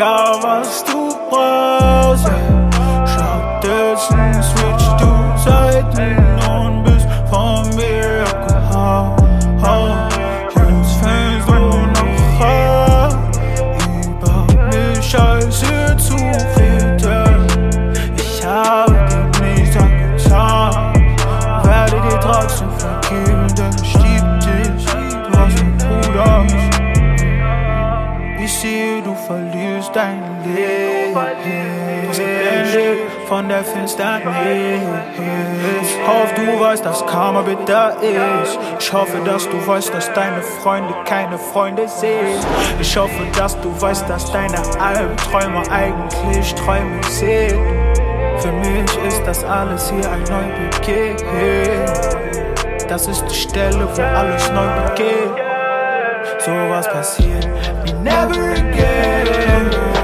egal was du brauchst. yeah. Stattdessen switch du Seiten und bist von mir abgehauen. Jetzt fängst du noch an, über mich Scheiße zu reden. Ich habe dir nichts angetan, werde dir trotzdem vergeben, denn ich lieb dich, du hast ein Bruder. Ich sehe, du verlierst dein Leben. Von der Finsternis. Ich hoffe, du weißt, dass Karma bitter ist. Ich hoffe, dass du weißt, dass deine Freunde keine Freunde sind. Ich hoffe, dass du weißt, dass deine Albträume eigentlich Träume sind. Für mich ist das alles hier ein Neubeginn. Das ist die Stelle, wo alles neu beginnt. so was passiert mir never again.